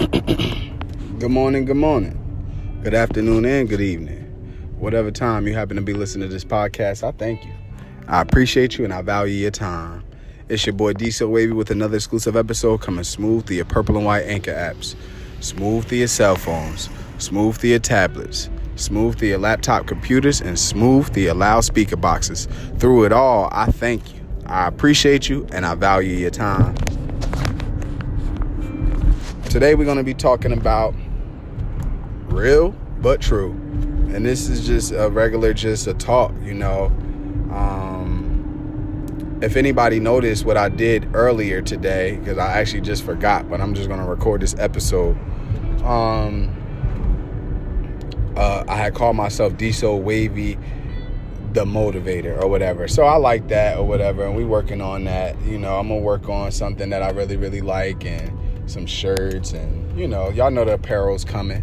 Good morning, good morning, good afternoon, and good evening. Whatever time you happen to be listening to this podcast, I thank you. I appreciate you and I value your time. It's your boy Diesel Wavy with another exclusive episode coming smooth through your purple and white anchor apps, smooth through your cell phones, smooth through your tablets, smooth through your laptop computers, and smooth through your loudspeaker boxes. Through it all, I thank you. I appreciate you and I value your time. Today we're going to be talking about real but true. And this is just a regular, just a talk, you know. Um, if anybody noticed what I did earlier today, because I actually just forgot, but I'm just going to record this episode. Um, uh, I had called myself Diesel Wavy the motivator or whatever. So I like that or whatever, and we working on that. You know, I'm gonna work on something that I really, really like and some shirts and you know, y'all know the apparel's coming.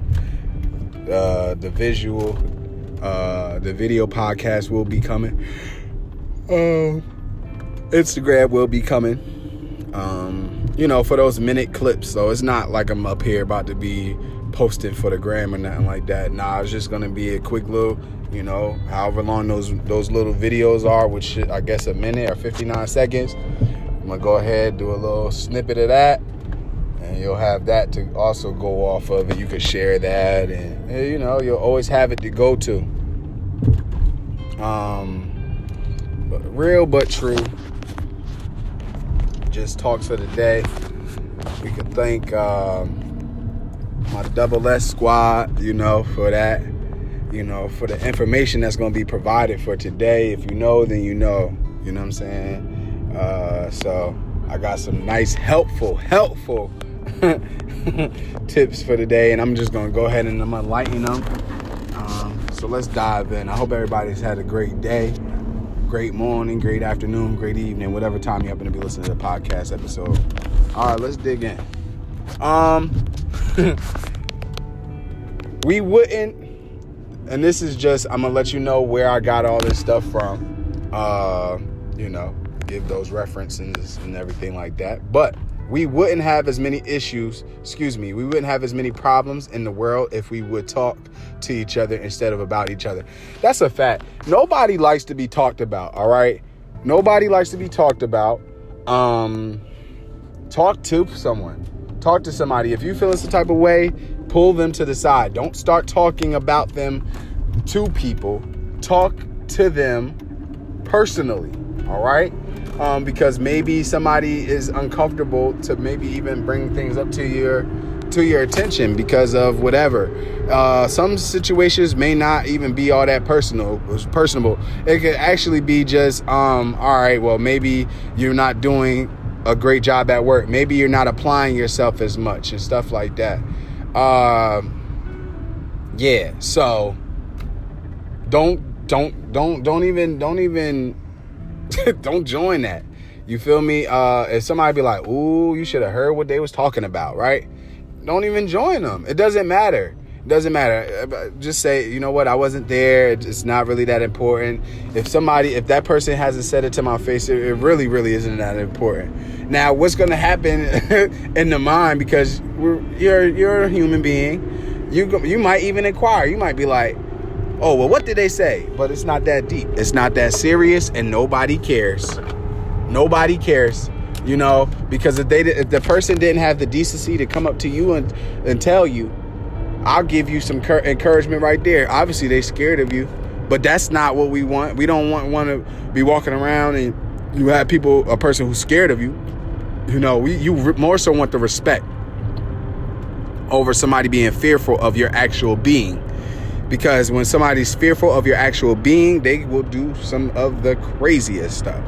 Uh, the visual, uh, the video podcast will be coming. Um, Instagram will be coming. Um, you know, for those minute clips. So it's not like I'm up here about to be posting for the gram or nothing like that. Nah, it's just gonna be a quick little, you know, however long those those little videos are, which I guess a minute or 59 seconds. I'm gonna go ahead do a little snippet of that and you'll have that to also go off of and you can share that and you know you'll always have it to go to. Um but real but true just talks for the day. We can thank um, my double s squad you know for that you know for the information that's going to be provided for today. If you know then you know you know what i'm saying? Uh, so i got some nice helpful helpful tips for the day, and I'm just gonna go ahead and I'm gonna lighten them. Um, so let's dive in. I hope everybody's had a great day, great morning, great afternoon, great evening, whatever time you happen to be listening to the podcast episode. All right, let's dig in. Um, we wouldn't, and this is just I'm gonna let you know where I got all this stuff from. Uh, you know, give those references and everything like that, but we wouldn't have as many issues, excuse me, we wouldn't have as many problems in the world if we would talk to each other instead of about each other. That's a fact. Nobody likes to be talked about, all right? Nobody likes to be talked about. Um talk to someone. Talk to somebody. If you feel some type of way, pull them to the side. Don't start talking about them to people. Talk to them personally, all right? Um, because maybe somebody is uncomfortable to maybe even bring things up to your to your attention because of whatever. Uh, some situations may not even be all that personal. Personable. It could actually be just, um, all right. Well, maybe you're not doing a great job at work. Maybe you're not applying yourself as much and stuff like that. Uh, yeah. So don't don't don't don't even don't even don't join that. You feel me? Uh, if somebody be like, "Ooh, you should have heard what they was talking about," right? Don't even join them. It doesn't matter. It doesn't matter. Uh, just say, you know what? I wasn't there. It's not really that important. If somebody, if that person hasn't said it to my face, it, really, really isn't that important. Now, what's going to happen in the mind? Because you're you're a human being. You you might even inquire. You might be like, oh, well, what did they say? But it's not that deep. It's not that serious, and nobody cares. Nobody cares, you know, because if they if the person didn't have the decency to come up to you and and tell you, I'll give you some cur- encouragement right there. Obviously, they scared of you, but that's not what we want. We don't want want to be walking around and you have people a person who's scared of you. You know, we you more so want the respect over somebody being fearful of your actual being because when somebody's fearful of your actual being, they will do some of the craziest stuff,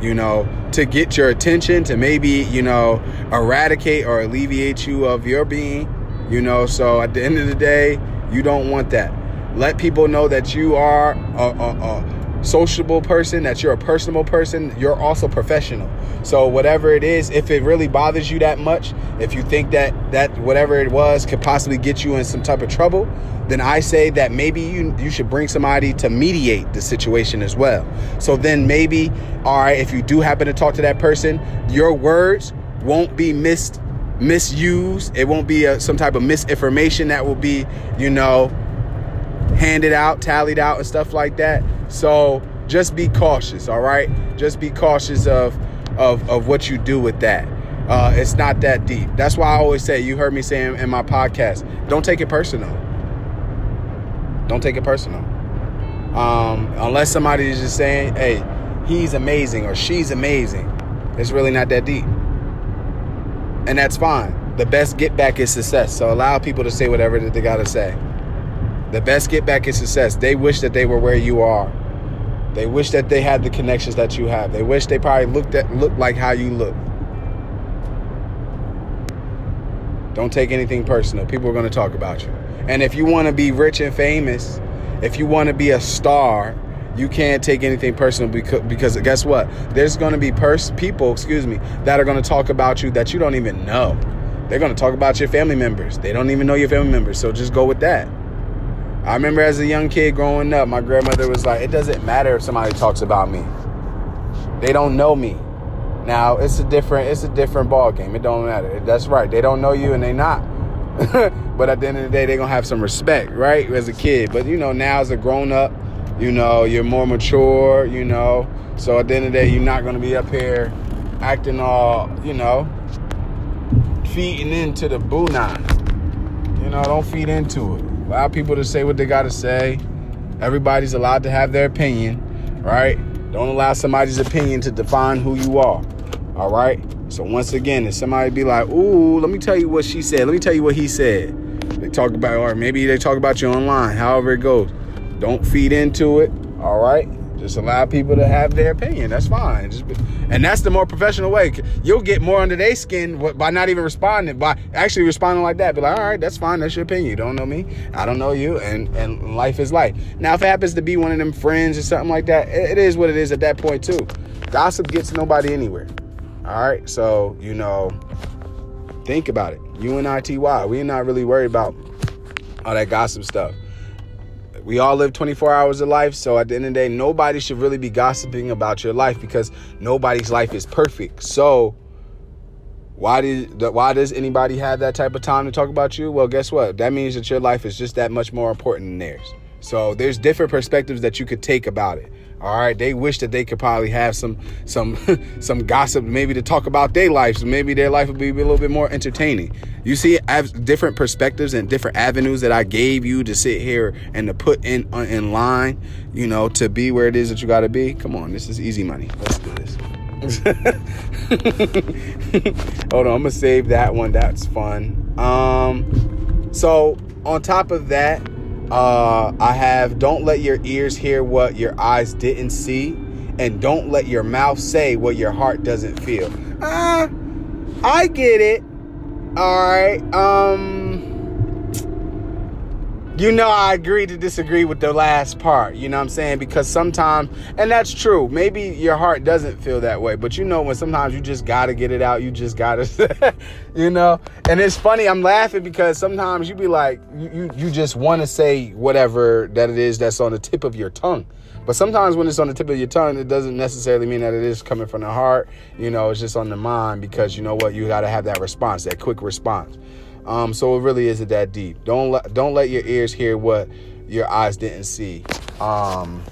you know, to get your attention, to maybe, you know, eradicate or alleviate you of your being, you know. So at the end of the day, you don't want that. Let people know that you are a, sociable person, that you're a personable person, you're also professional. So whatever it is, if it really bothers you that much, if you think that that whatever it was could possibly get you in some type of trouble, then I say that maybe you you should bring somebody to mediate the situation as well. So then maybe all right, if you do happen to talk to that person, your words won't be missed misused. It won't be a, some type of misinformation that will be, you know, handed out, tallied out, and stuff like that. So just be cautious, all right? Just be cautious of of of what you do with that. Uh, it's not that deep. That's why I always say. You heard me saying in my podcast, don't take it personal. Don't take it personal. Um, unless somebody is just saying, "Hey, he's amazing" or "She's amazing," it's really not that deep, and that's fine. The best get back is success. So allow people to say whatever that they gotta say. The best get back is success. They wish that they were where you are. They wish that they had the connections that you have. They wish they probably looked at looked like how you look. Don't take anything personal. People are going to talk about you. And if you want to be rich and famous, if you want to be a star, you can't take anything personal because, because guess what? There's going to be pers- people, excuse me, that are going to talk about you that you don't even know. They're going to talk about your family members. They don't even know your family members. So just go with that. I remember as a young kid growing up, my grandmother was like, "It doesn't matter if somebody talks about me. They don't know me." Now it's a different it's a different ball game. It don't matter. That's right. They don't know you and they not. but at the end of the day, they're gonna have some respect, right? As a kid. But you know, now as a grown up, you know, you're more mature, you know. So at the end of the day, you're not gonna be up here acting all, you know, feeding into the boo You know, don't feed into it. Allow people to say what they got to say. Everybody's allowed to have their opinion, right? Don't allow somebody's opinion to define who you are. All right. So once again, if somebody be like, "Ooh, let me tell you what she said. Let me tell you what he said," they talk about, or maybe they talk about you online. However it goes, don't feed into it. All right. Just allow people to have their opinion. That's fine. Just be, and that's the more professional way. You'll get more under their skin by not even responding, by actually responding like that. Be like, all right, that's fine. That's your opinion. You don't know me. I don't know you. And and life is life. Now, if it happens to be one of them friends or something like that, it, is what it is at that point too. Gossip gets nobody anywhere. All right. So you know, think about it. You and ITY, we're not really worried about all that gossip stuff. We all live 24 hours of life, so at the end of the day, nobody should really be gossiping about your life because nobody's life is perfect. So why did why does anybody have that type of time to talk about you? Well, guess what? That means that your life is just that much more important than theirs. So there's different perspectives that you could take about it. All right, they wish that they could probably have some some some gossip, maybe to talk about their lives. Maybe their life would be a little bit more entertaining. You see, I have different perspectives and different avenues that I gave you to sit here and to put in uh, in line. You know, to be where it is that you got to be. Come on, this is easy money. Let's do this. Hold on, I'm gonna save that one. That's fun. Um, so on top of that uh, I have don't let your ears hear what your eyes didn't see, and don't let your mouth say what your heart doesn't feel. Ah, uh, I get it. All right. Um you know I agree to disagree with the last part, you know what I'm saying? Because sometimes, and that's true, maybe your heart doesn't feel that way, but you know when sometimes you just gotta get it out, you just gotta, you know? And it's funny, I'm laughing because sometimes you be like, you, you, just wanna say whatever that it is that's on the tip of your tongue. But sometimes when it's on the tip of your tongue, it doesn't necessarily mean that it is coming from the heart. You know, it's just on the mind because you know what? You got to have that response, that quick response. Um, so it really isn't that deep. Don't let don't let your ears hear what your eyes didn't see. Um,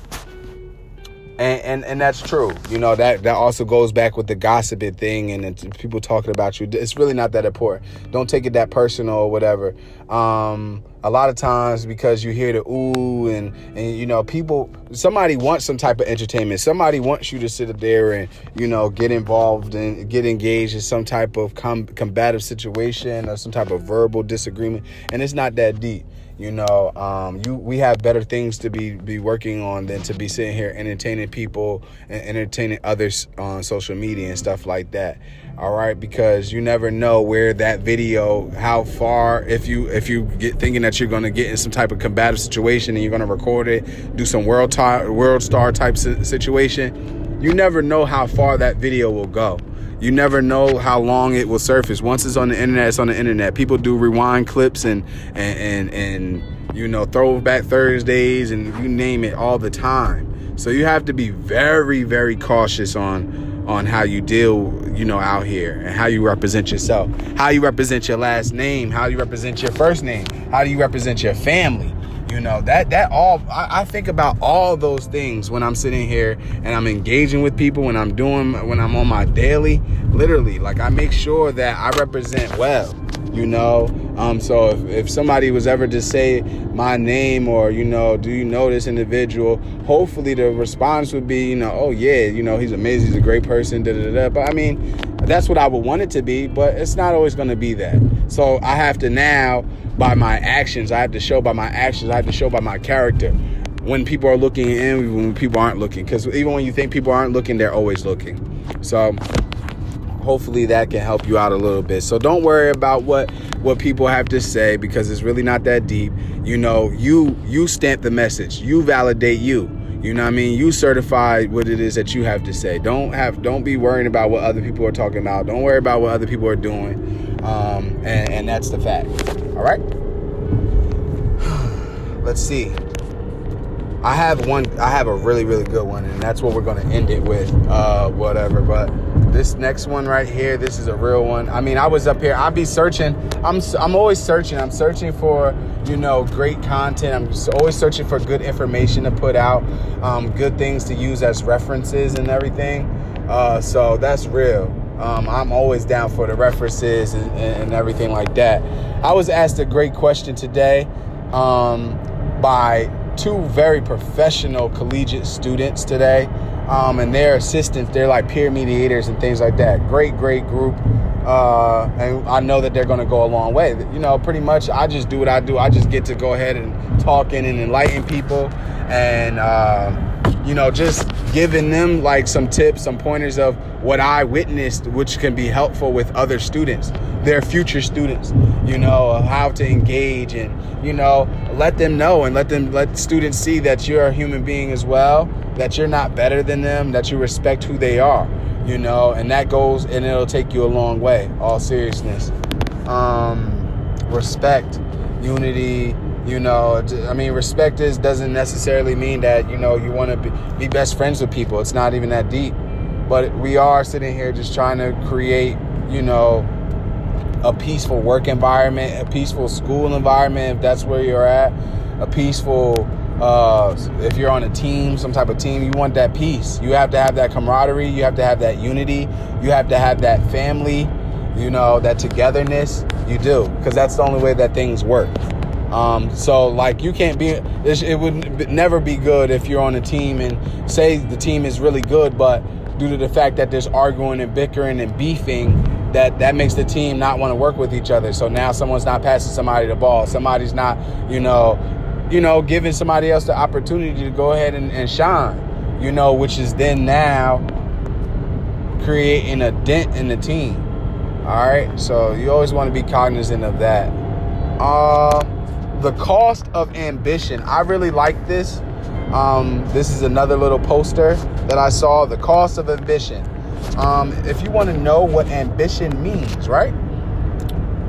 and, and and that's true. You know that that also goes back with the gossiping thing and people talking about you. It's really not that important. Don't take it that personal or whatever. Um, a lot of times because you hear the ooh and and you know people somebody wants some type of entertainment. Somebody wants you to sit up there and you know get involved and get engaged in some type of com- combative situation or some type of verbal disagreement, and it's not that deep. You know, um, you we have better things to be be working on than to be sitting here entertaining people and entertaining others on social media and stuff like that. All right, because you never know where that video, how far if you if you get thinking that you're going to get in some type of combative situation and you're going to record it, do some world tar- world star type situation, you never know how far that video will go you never know how long it will surface. Once it's on the internet, it's on the internet. People do rewind clips and and and, and you know throwback Thursdays and you name it all the time. So you have to be very very cautious on on how you deal, you know, out here and how you represent yourself, how you represent your last name, how you represent your first name, how do you represent your family. You know, that that all I, I think about all those things when I'm sitting here and I'm engaging with people, when I'm doing when I'm on my daily, literally, like I make sure that I represent well you know um, so if, if somebody was ever to say my name or you know do you know this individual hopefully the response would be you know oh yeah you know he's amazing he's a great person da, da, da. but i mean that's what i would want it to be but it's not always going to be that. So i have to now by my actions i have to show by my actions i have to show by my character. When people are looking and when people aren't looking because even when you think people aren't looking they're always looking. So hopefully that can help you out a little bit. So don't worry about what what people have to say because it's really not that deep. You know, you you stamp the message. You validate you. You know what I mean? You certify what it is that you have to say. Don't have don't be worrying about what other people are talking about. Don't worry about what other people are doing. Um, and, and that's the fact. All right. Let's see. I have one. I have a really, really good one, and that's what we're gonna end it with. Uh, whatever. But this next one right here, this is a real one. I mean, I was up here. I'd be searching. I'm. I'm always searching. I'm searching for you know great content. I'm always searching for good information to put out, um, good things to use as references and everything. Uh, so that's real. Um, I'm always down for the references and, and, everything like that. I was asked a great question today um, by two very professional collegiate students today, um, and their assistants. They're like peer mediators and things like that. Great, great group. Uh, and I know that they're going to go a long way. You know, pretty much, I just do what I do. I just get to go ahead and talk and enlighten people, and uh, you know, just giving them like some tips, some pointers of what I witnessed, which can be helpful with other students, their future students. You know, how to engage and you know let them know and let them let students see that you're a human being as well that you're not better than them that you respect who they are you know and that goes and it'll take you a long way all seriousness. Um respect unity you know i mean respect is doesn't necessarily mean that you know you want to be, be best friends with people. It's not even that deep. But we are sitting here just trying to create you know a peaceful work environment, a peaceful school environment, if that's where you're at, a peaceful, uh, if you're on a team, some type of team, you want that peace. You have to have that camaraderie, you have to have that unity, you have to have that family, you know, that togetherness. You do, because that's the only way that things work. Um, so like you can't be it would never be good if you're on a team and say the team is really good but due to the fact that there's arguing and bickering and beefing that that makes the team not want to work with each other. So now someone's not passing somebody the ball. Somebody's not, you know, you know, giving somebody else the opportunity to go ahead and, and shine. You know, which is then now creating a dent in the team. All right, so you always want to be cognizant of that. Uh, the cost of ambition. I really like this. Um, this is another little poster that I saw. The cost of ambition. Um, if you want to know what ambition means, right?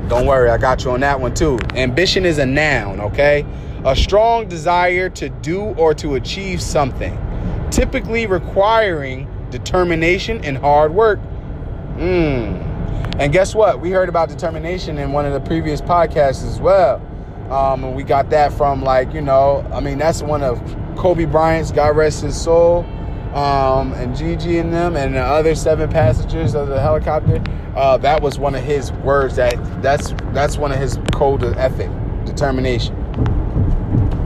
Don't worry, I got you on that one too. Ambition is a noun, okay? A strong desire to do or to achieve something, typically requiring determination and hard work. Mm. And guess what? We heard about determination in one of the previous podcasts as well. Um, and we got that from, like, you know, I mean, that's one of Kobe Bryant's, God rest his soul um, and Gigi and them and the other seven passengers of the helicopter. Uh, that was one of his words. That that's that's one of his code of ethic, determination.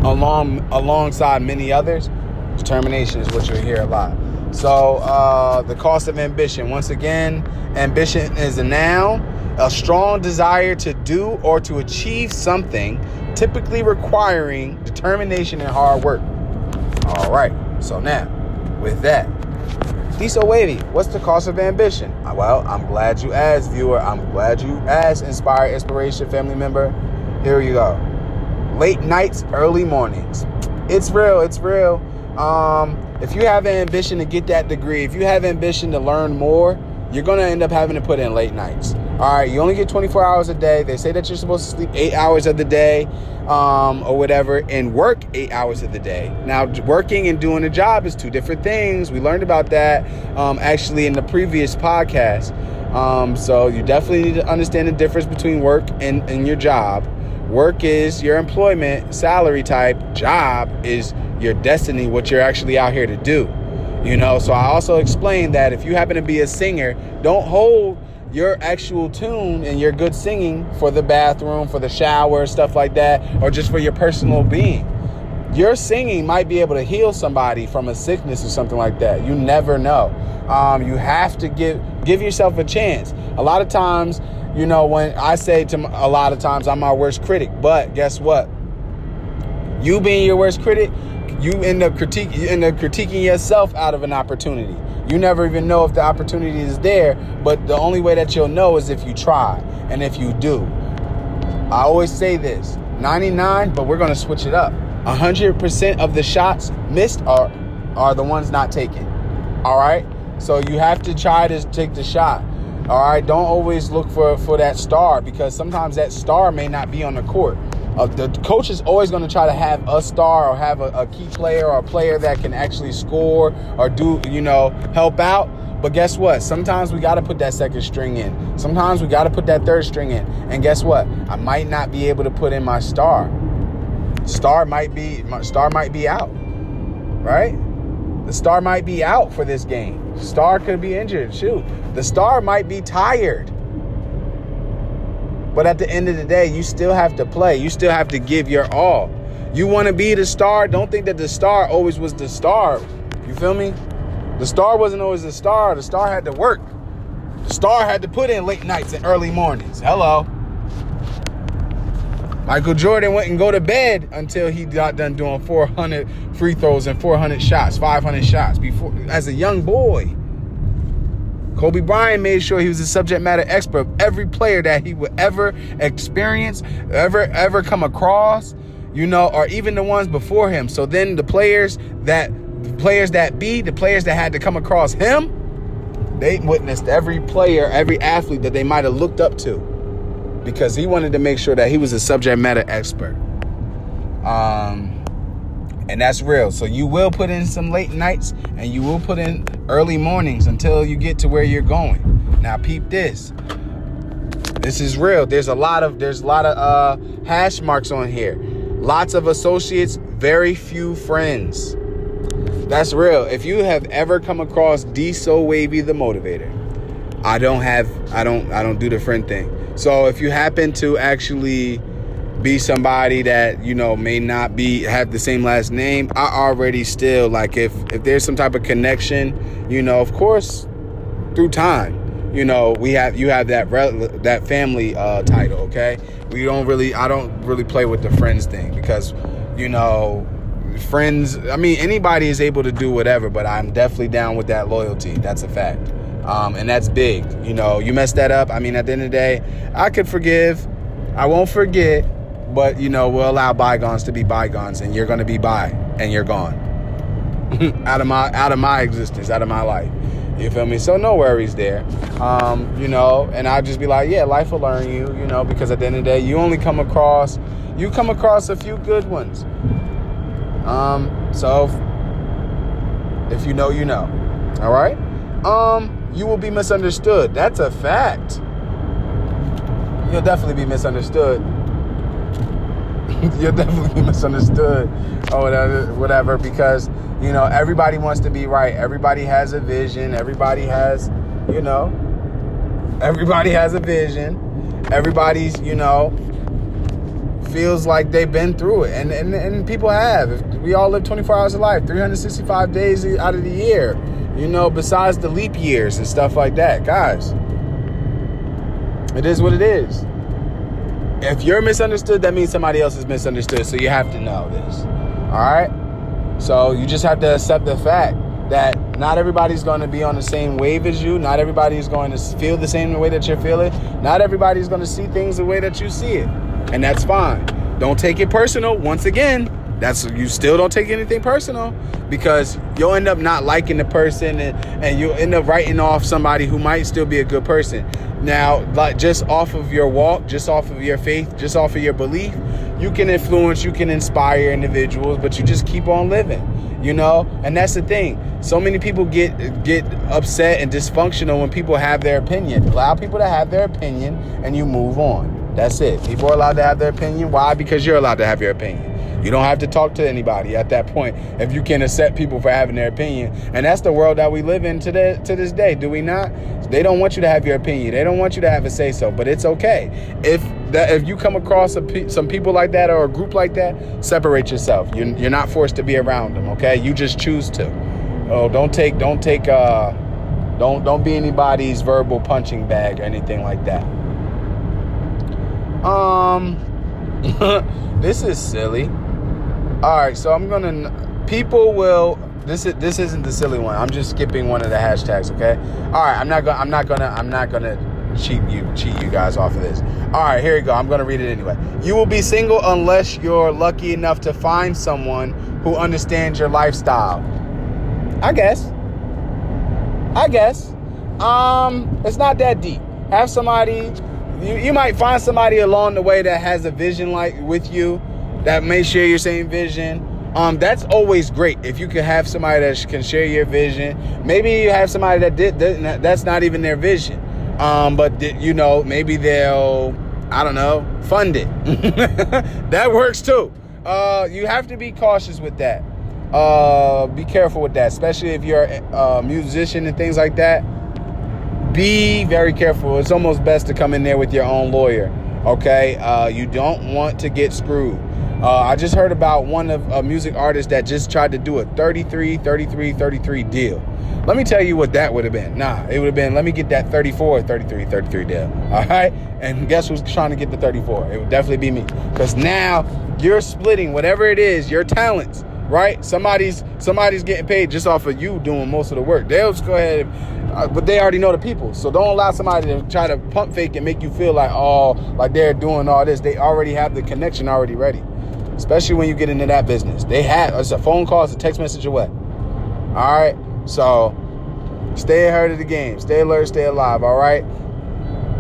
Along alongside many others, determination is what you'll hear a lot. So uh, the cost of ambition. Once again, ambition is a noun, a strong desire to do or to achieve something, typically requiring determination and hard work. All right. So now with that. Diesel Wavy, what's the cost of ambition? Uh, well, I'm glad you asked, viewer. I'm glad you asked, Inspire Inspiration family member. Here you go. Late nights, early mornings. It's real. It's real. Um, if you have ambition to get that degree, if you have ambition to learn more, you're going to end up having to put in late nights. All right, you only get 24 hours a day. They say that you're supposed to sleep eight hours of the day um, or whatever and work eight hours of the day. Now, working and doing a job is two different things. We learned about that um, actually in the previous podcast. Um, so you definitely need to understand the difference between work and, and your job. Work is your employment, salary type. Job is your destiny, what you're actually out here to do. You know, so I also explained that if you happen to be a singer, don't hold your actual tune and your good singing for the bathroom, for the shower, stuff like that, or just for your personal being. Your singing might be able to heal somebody from a sickness or something like that. You never know. Um, you have to give give yourself a chance. A lot of times, you know, when I say to a lot of times I'm my worst critic, but guess what? You being your worst critic, you end up critique you end up critiquing yourself out of an opportunity. You never even know if the opportunity is there, but the only way that you'll know is if you try and if you do. I always say this 99, but we're going to switch it up. 100% of the shots missed are, are the ones not taken. All right? So you have to try to take the shot. All right? Don't always look for, for that star because sometimes that star may not be on the court. Uh, the coach is always going to try to have a star or have a, a key player or a player that can actually score or do, you know, help out. But guess what? Sometimes we got to put that second string in. Sometimes we got to put that third string in. And guess what? I might not be able to put in my star. Star might be my star might be out. Right? The star might be out for this game. Star could be injured. Shoot. The star might be tired. But at the end of the day, you still have to play. You still have to give your all. You want to be the star. Don't think that the star always was the star. You feel me? The star wasn't always the star. The star had to work. The star had to put in late nights and early mornings. Hello. Michael Jordan and go to bed until he got done doing 400 free throws and 400 shots, 500 shots before as a young boy. Kobe Bryant made sure he was a subject matter expert of every player that he would ever experience, ever ever come across, you know, or even the ones before him. So then the players that the players that be, the players that had to come across him, they witnessed every player, every athlete that they might have looked up to because he wanted to make sure that he was a subject matter expert. Um and that's real. So you will put in some late nights and you will put in early mornings until you get to where you're going. Now peep this. This is real. There's a lot of there's a lot of uh hash marks on here. Lots of associates, very few friends. That's real. If you have ever come across Diesel Wavy the motivator, I don't have I don't I don't do the friend thing. So if you happen to actually be somebody that you know may not be have the same last name i already still like if if there's some type of connection you know of course through time you know we have you have that that family uh title okay? We don't really i don't really play with the friends thing because you know friends i mean anybody is able to do whatever but i'm definitely down with that loyalty. That's a fact um, and that's big you know you mess that up i mean at the end of the day i could forgive i won't forget but you know we'll allow bygones to be bygones and you're going to be by and you're gone. Out of my out of my existence out of my life. You feel me? So no worries there. Um, you know and i'll just be like yeah life will learn you you know because at the end of the day you only come across you come across a few good ones. Um, so if, if you know you know. All right? Um you will be misunderstood. That's a fact. You'll definitely be misunderstood. You'll definitely be misunderstood or whatever, whatever because you know everybody wants to be right. Everybody has a vision. Everybody has you know everybody has a vision. Everybody's you know feels like they've been through it. And and, and people have. We all live 24 hours of life 365 days out of the year you know besides the leap years and stuff like that guys it is what it is if you're misunderstood, that means somebody else is misunderstood. So you have to know this. All right? So you just have to accept the fact that not everybody's going to be on the same wave as you. Not everybody's going to feel the same way that you're feeling. Not everybody's going to see things the way that you see it. And that's fine. Don't take it personal. Once again, That's you still don't take anything personal because you'll end up not liking the person and, and you'll end up writing off somebody who might still be a good person. Now, like just off of your walk, just off of your faith, just off of your belief, you can influence, you can inspire individuals, but you just keep on living, you know? And that's the thing. So many people get get upset and dysfunctional when people have their opinion. Allow people to have their opinion and you move on. That's it. People are allowed to have their opinion. Why? Because you're allowed to have your opinion. You don't have to talk to anybody at that point if you can accept people for having their opinion. And that's the world that we live in today, to this day, do we not? They don't want you to have your opinion. They don't want you to have a say so, but it's okay. If that, if you come across a, some people like that or a group like that, separate yourself. You're, you're not forced to be around them, okay? You just choose to. Oh, don't take don't take uh don't don't be anybody's verbal punching bag or anything like that. Um this is silly. All right, so I'm gonna. People will. This is this isn't the silly one. I'm just skipping one of the hashtags. Okay. All right. I'm not gonna. I'm not gonna. I'm not gonna cheat you cheat you guys off of this. All right. Here you go. I'm gonna read it anyway. You will be single unless you're lucky enough to find someone who understands your lifestyle. I guess. I guess. Um, it's not that deep. Have somebody. You, you might find somebody along the way that has a vision like with you that may share your same vision. Um, that's always great if you can have somebody that can share your vision. Maybe you have somebody that did that's not even their vision, um, but you know maybe they'll I don't know fund it. that works too. Uh, you have to be cautious with that. Uh, be careful with that, especially if you're a musician and things like that. Be very careful. It's almost best to come in there with your own lawyer. Okay, uh, you don't want to get screwed. Uh, I just heard about one of a music artist that just tried to do a 33, 33, 33 deal. Let me tell you what that would have been. Nah, it would have been, let me get that 34, 33, 33 deal. All right? And guess who's trying to get the 34? It would definitely be me. Because now you're splitting whatever it is, your talents, right? Somebody's somebody's getting paid just off of you doing most of the work. They'll just go ahead, uh, but they already know the people. So don't allow somebody to try to pump fake and make you feel like, oh, like they're doing all this. They already have the connection already ready especially when you get into that business. They have it's a phone call, it's a text message away. All right, so stay ahead of the game, stay alert, stay alive. All right.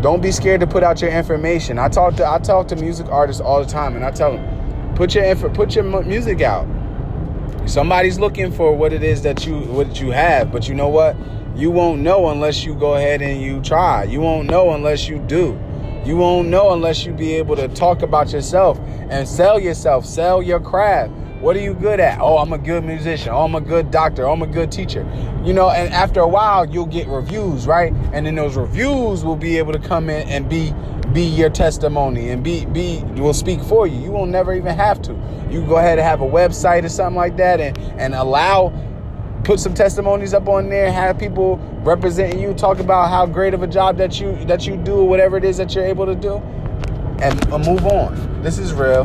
Don't be scared to put out your information. I talk to I talk to music artists all the time, and I tell them, put your info, put your music out. Somebody's looking for what it is that you what you have, but you know what? You won't know unless you go ahead and you try. You won't know unless you do. You won't know unless you be able to talk about yourself and sell yourself, sell your craft. What are you good at? Oh, I'm a good musician. Oh, I'm a good doctor. Oh, I'm a good teacher. You know, and after a while, you'll get reviews, right? And then those reviews will be able to come in and be be your testimony and be be will speak for you. You won't never even have to. You go ahead and have a website or something like that and and allow put some testimonies up on there, have people representing you, talk about how great of a job that you that you do, whatever it is that you're able to do, and uh, move on. This is real.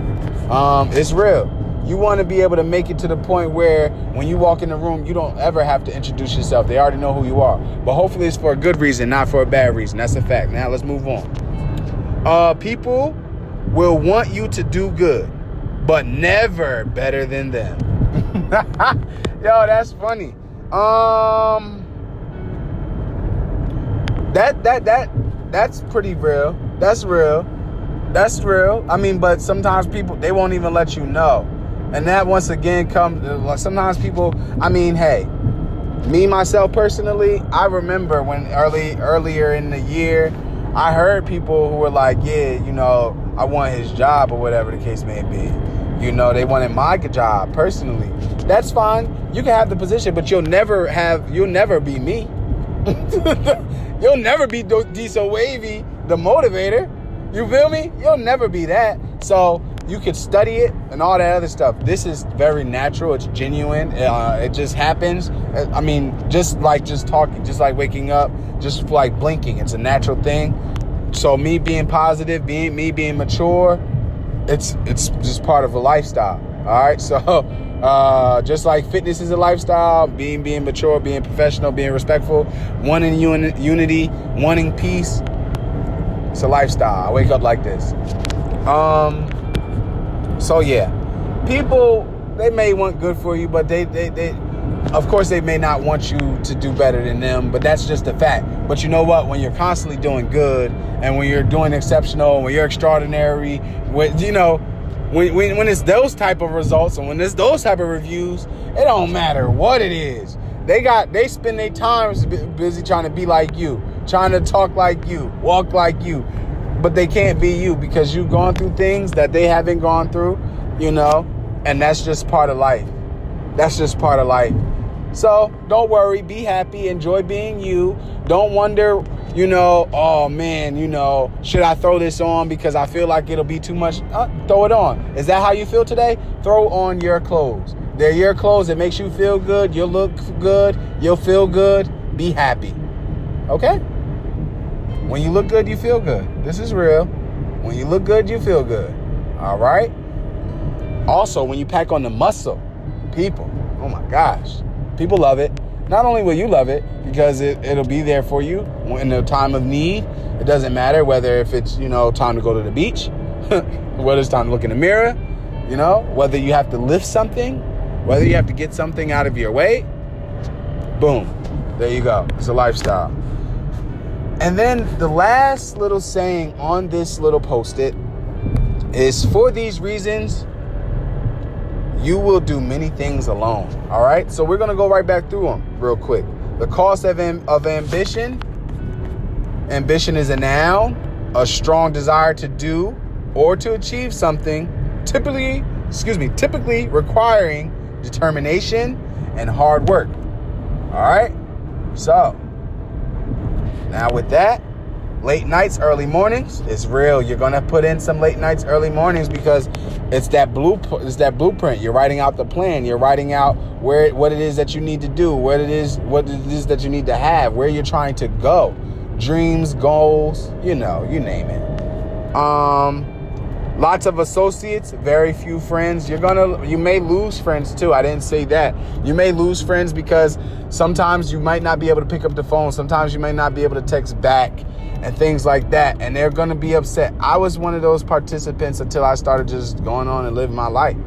Um, it's real. You want to be able to make it to the point where when you walk in the room, you don't ever have to introduce yourself. They already know who you are. But hopefully, it's for a good reason, not for a bad reason. That's a fact. Now let's move on. Uh, people will want you to do good, but never better than them. Yo, that's funny. Um that that that that's pretty real. That's real. That's real. I mean, but sometimes people they won't even let you know. And that once again comes sometimes people I mean, hey, me myself personally, I remember when early earlier in the year I heard people who were like, yeah, you know, I want his job or whatever the case may be. You know, they wanted my job personally. That's fine. You can have the position, but you'll never have, you'll never be me. you'll never be Diesel Wavy, the motivator. You feel me? You'll never be that. So you could study it and all that other stuff. This is very natural. It's genuine. Uh, it just happens. I mean, just like just talking, just like waking up, just like blinking. It's a natural thing. So me being positive, being me being mature, it's it's just part of a lifestyle. All right, so uh, just like fitness is a lifestyle, being being mature, being professional, being respectful, wanting uni- unity, wanting peace, it's a lifestyle. I wake up like this. Um, so yeah, people they may want good for you, but they, they, they, of course, they may not want you to do better than them, but that's just a fact. But you know what? When you're constantly doing good and when you're doing exceptional, when you're extraordinary, when, you know, when, when, when it's those type of results and when it's those type of reviews, it don't matter what it is. They got, they spend their times busy trying to be like you, trying to talk like you, walk like you, but they can't be you because you've gone through things that they haven't gone through, you know, and that's just part of life. That's just part of life. So don't worry, be happy, enjoy being you. Don't wonder, you know, oh man, you know, should I throw this on because I feel like it'll be too much? Uh, throw it on. Is that how you feel today? Throw on your clothes. They're your clothes. It makes you feel good. You'll look good. You'll feel good. Be happy. Okay? When you look good, you feel good. This is real. When you look good, you feel good. All right? Also, when you pack on the muscle, people, oh my gosh, people love it. Not only will you love it because it, it'll be there for you in the time of need. It doesn't matter whether if it's, you know, time to go to the beach, whether it's time to look in the mirror, you know, whether you have to lift something, whether you have to get something out of your way. Boom. There you go. It's a lifestyle. And then the last little saying on this little post it is for these reasons, you will do many things alone. All right. So we're going to go right back through them real quick. The cost of, of ambition. Ambition is a noun, a strong desire to do or to achieve something, typically, excuse me, typically requiring determination and hard work. All right. So now with that, late nights, early mornings. It's real. You're gonna put in some late nights, early mornings because it's that blue it's that blueprint. You're writing out the plan. You're writing out where what it is that you need to do, what it is, what it is that you need to have, where you're trying to go, dreams, goals, you know, you name it. Um, lots of associates, very few friends. You're gonna you may lose friends too. I didn't say that. You may lose friends because sometimes you might not be able to pick up the phone. Sometimes you may not be able to text back and things like that. And they're to be upset. I was one of those participants until I started just going on and living my life.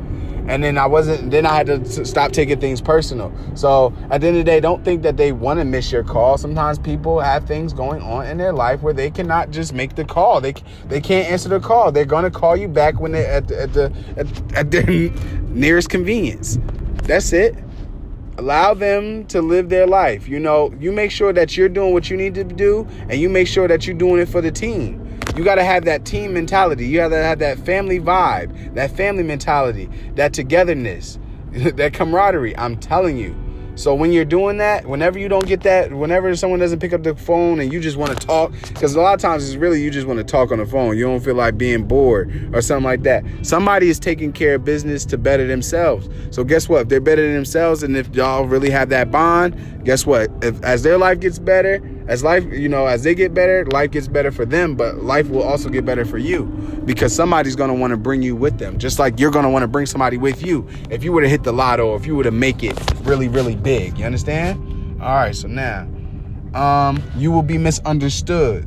And then I wasn't, then I had to stop taking things personal. So at the end of the day, don't think that they want to miss your call. Sometimes people have things going on in their life where they cannot just make the call. They, they can't answer the call. They're to call you back when they're at the, at the, at, at their nearest convenience. That's it allow them to live their life. You know, you make sure that you're doing what you need to do and you make sure that you're doing it for the team. You got to have that team mentality. You got to have that family vibe, that family mentality, that togetherness, that camaraderie. I'm telling you. So when you're doing that, whenever you don't get that, whenever someone doesn't pick up the phone and you just want to talk, because a lot of times it's really you just want to talk on the phone. You don't feel like being bored or something like that. Somebody is taking care of business to better themselves. So guess what? If they're better than themselves and if y'all really have that bond, guess what? If as their life gets better, as life, you know, as they get better, life gets better for them, but life will also get better for you because somebody's going to want to bring you with them. Just like you're going to want to bring somebody with you. If you were to hit the lotto, if you were to make it really, really big, you understand? All right, so now, um, you will be misunderstood.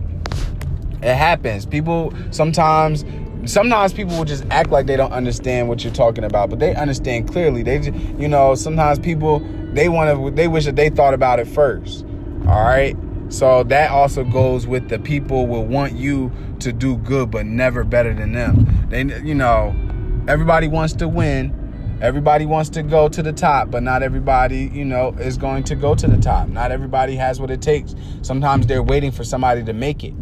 It happens. People sometimes sometimes people will just act like they don't understand what you're talking about, but they understand clearly. They, you know, sometimes people they want to, they wish that they thought about it first. All right, so that also goes with the people will want you to do good, but never better than them. They, you know, everybody wants to win. Everybody wants to go to the top, but not everybody, you know, is going to go to the top. Not everybody has what it takes. Sometimes they're waiting for somebody to make it.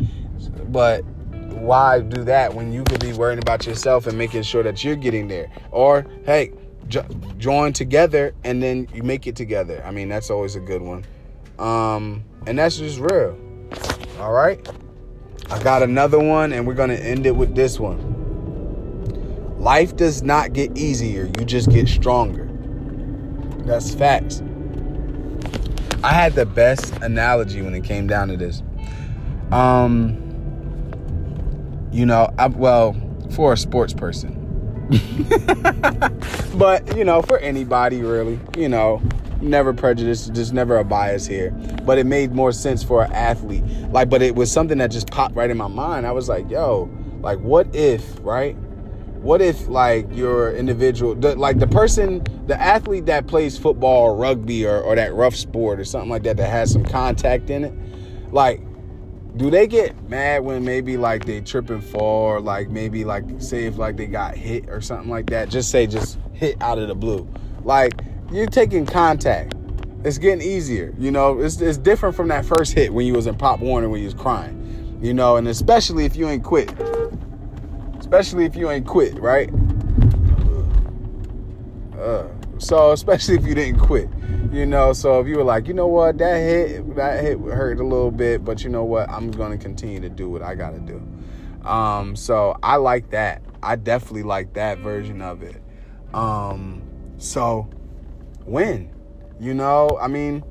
But why do that when you could be worrying about yourself and making sure that you're getting there? Or, hey, jo- join together and then you make it together. I mean, that's always a good one. Um, and that's just real. All right. I got another one, and we're going to end it with this one. Life does not get easier, you just get stronger. That's facts. I had the best analogy when it came down to this. Um, you know, I, well, for a sports person. but, you know, for anybody really, you know, never prejudiced, just never a bias here. But it made more sense for an athlete. Like, but it was something that just popped right in my mind. I was like, yo, like, what if, right? what if like your individual the, like the person the athlete that plays football or rugby or, or that rough sport or something like that that has some contact in it like do they get mad when maybe like they trip and fall or like maybe like say if like they got hit or something like that just say just hit out of the blue like you're taking contact it's getting easier you know it's, it's different from that first hit when you was in pop warner when you was crying you know and especially if you ain't quit especially if you ain't quit, right? Uh, so especially if you didn't quit, you know. So if you were like, you know what, that hit that hit hurt a little bit, but you know what, I'm gonna continue to do what I gotta do. Um, so I like that. I definitely like that version of it. Um, so win, you know. I mean,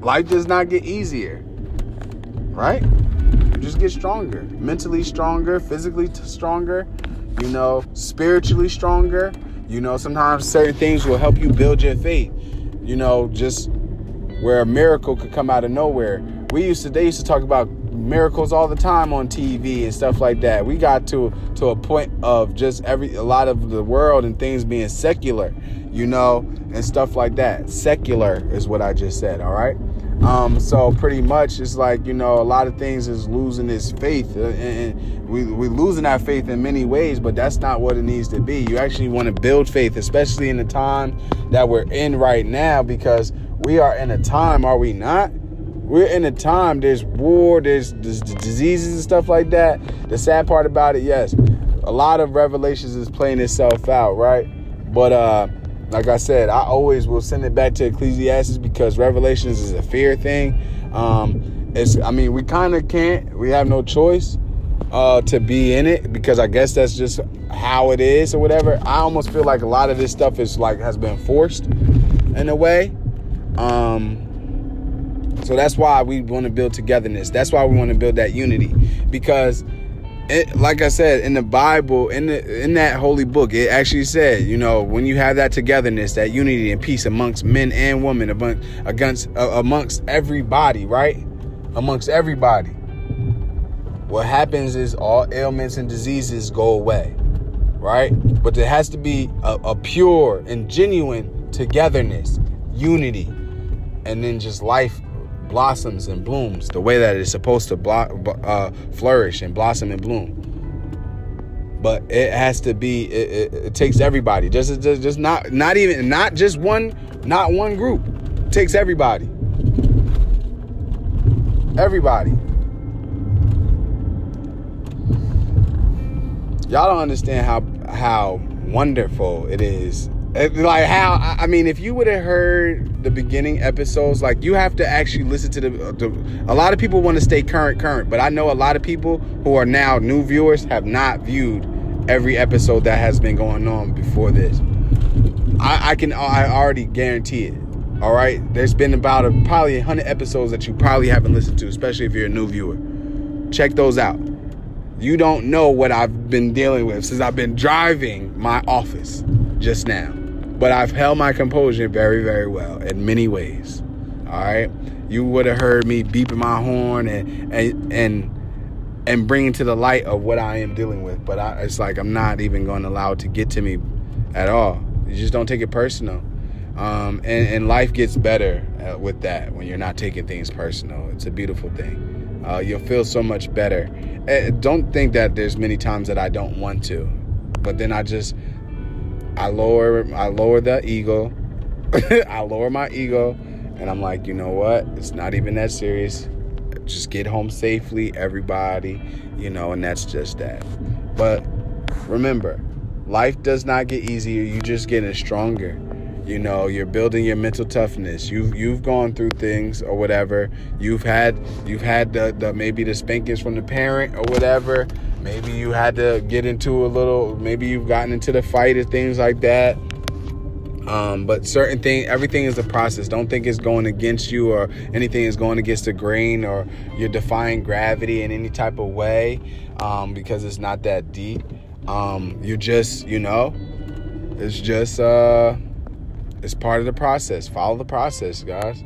life does not get easier, right? You just get stronger, mentally stronger, physically stronger, you know, spiritually stronger. You know, sometimes certain things will help you build your faith. You know, just where a miracle could come out of nowhere. We used to they used to talk about miracles all the time on TV and stuff like that. We got to to a point of just every a lot of the world and things being secular, you know, and stuff like that. Secular is what I just said, all right? Um, so pretty much it's like, you know, a lot of things is losing its faith uh, and we, we're losing that faith in many ways, but that's not what it needs to be. You actually want to build faith, especially in the time that we're in right now, because we are in a time, are we not? We're in a time, there's war, there's, there's diseases and stuff like that. The sad part about it, yes, a lot of revelations is playing itself out, right? But uh like I said, I always will send it back to Ecclesiastes because Revelations is a fear thing. Um, it's, I mean, we kind of can't. We have no choice uh, to be in it because I guess that's just how it is or whatever. I almost feel like a lot of this stuff is like has been forced in a way. Um, so that's why we want to build togetherness. That's why we want to build that unity because it, like I said in the Bible, in the in that holy book, it actually said, you know, when you have that togetherness, that unity and peace amongst men and women, amongst against uh, amongst everybody, right? Amongst everybody. What happens is all ailments and diseases go away, right? But there has to be a, a pure and genuine togetherness, unity, and then just life blossoms and blooms the way that it's supposed to blo- uh, flourish and blossom and bloom. But it has to be. It, it, it takes everybody. Just, just, just not, not even, not just one, not one group. It takes everybody. Everybody. Y'all don't understand how how wonderful it is like how I mean, if you would have heard the beginning episodes, like you have to actually listen to the. A lot of people want to stay current, current, but I know a lot of people who are now new viewers have not viewed every episode that has been going on before this. I, I can I already guarantee it. All right, there's been about a, probably 100 episodes that you probably haven't listened to, especially if you're a new viewer. Check those out. You don't know what I've been dealing with since I've been driving my office just now. But I've held my composure very, very well in many ways. All right, you would have heard me beeping my horn and and and and bringing to the light of what I am dealing with. But I, it's like I'm not even going to allow it to get to me at all. You just don't take it personal. Um, and, and, life gets better uh, with that when you're not taking things personal. It's a beautiful thing. Uh, you'll feel so much better. Uh, don't think that there's many times that I don't want to, but then I just I lower I lower the ego. I lower my ego and I'm like, you know what? It's not even that serious. Just get home safely, everybody, you know, and that's just that. But remember, life does not get easier. You just getting stronger. You know, you're building your mental toughness. You've you've gone through things or whatever. You've had you've had the, the maybe the spankings from the parent or whatever. Maybe you had to get into a little, maybe you've gotten into the fight or things like that. Um, but certain thing, everything is a process. Don't think it's going against you or anything is going against the grain or you're defying gravity in any type of way um, because it's not that deep. Um, you're just, you know, it's just, uh, it's part of the process. Follow the process, guys.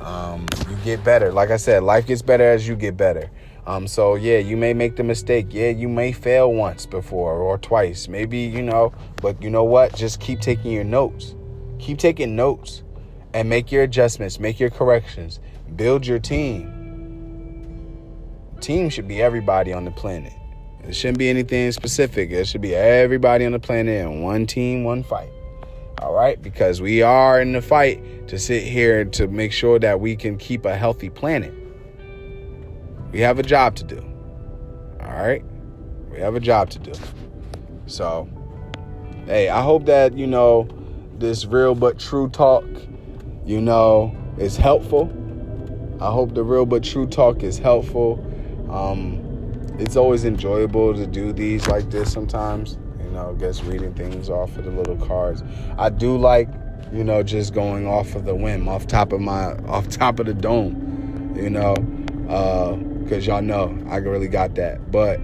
Um, you get better. Like I said, life gets better as you get better. Um, so yeah, you may make the mistake. Yeah, you may fail once before or twice, maybe you know. But you know what? Just keep taking your notes. Keep taking notes, and make your adjustments. Make your corrections. Build your team. Team should be everybody on the planet. It shouldn't be anything specific. It should be everybody on the planet in one team, one fight. All right, because we are in the fight to sit here to make sure that we can keep a healthy planet. We have a job to do. All right? We have a job to do. So, hey, I hope that, you know, this real but true talk, you know, is helpful. I hope the real but true talk is helpful. Um, it's always enjoyable to do these like this sometimes, you know, just reading things off of the little cards. I do like, you know, just going off of the whim, off top of my, off top of the dome, you know. Uh, because y'all know I really got that. But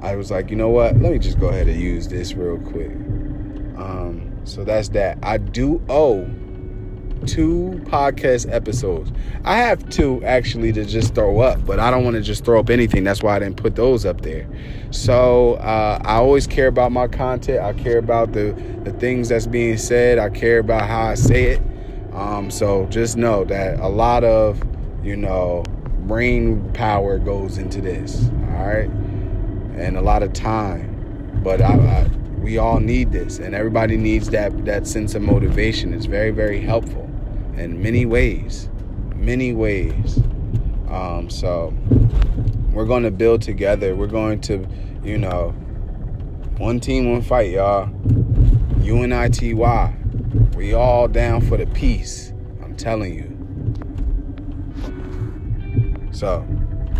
I was like, you know what? Let me just go ahead and use this real quick. Um, so that's that. I do owe two podcast episodes. I have two actually to just throw up, but I don't want to just throw up anything. That's why I didn't put those up there. So uh, I always care about my content. I care about the the things that's being said. I care about how I say it. Um, so just know that a lot of you know brain power goes into this, all right, and a lot of time. But I, I, we all need this, and everybody needs that that sense of motivation. It's very very helpful in many ways, many ways. Um, so we're going to build together. We're going to, you know, one team, one fight, y'all. UNITY. We all down for the peace. I'm telling you. So,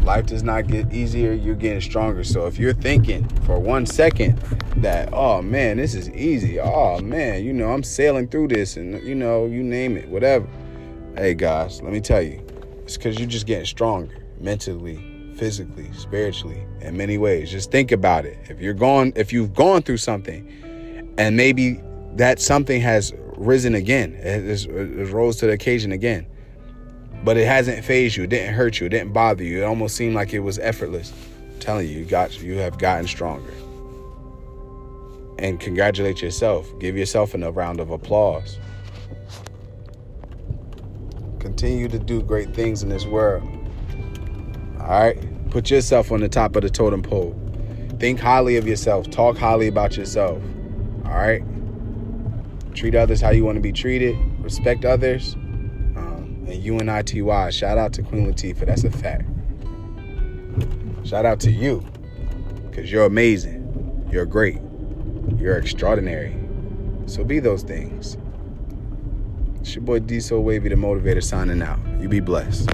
life does not get easier, you're getting stronger. So, if you're thinking for one second that, oh man, this is easy, oh man, you know, I'm sailing through this, and you know, you name it, whatever. Hey, guys, let me tell you, it's because you're just getting stronger mentally, physically, spiritually, in many ways. Just think about it. If you're going, if you've gone through something, and maybe that something has risen again, it, it rose to the occasion again but it hasn't fazed you. It didn't hurt you. It didn't bother you. It almost seemed like it was effortless. I'm telling you, you got you have gotten stronger. And congratulate yourself. Give yourself a round of applause. Continue to do great things in this world. All right? Put yourself on the top of the totem pole. Think highly of yourself. Talk highly about yourself. All right? Treat others how you want to be treated. Respect others and UNITY. Shout out to Queen Latifah. That's a fact. Shout out to you because you're amazing. You're great. You're extraordinary. So be those things. It's your boy Diesel Wavy, the motivator, signing out. You be blessed.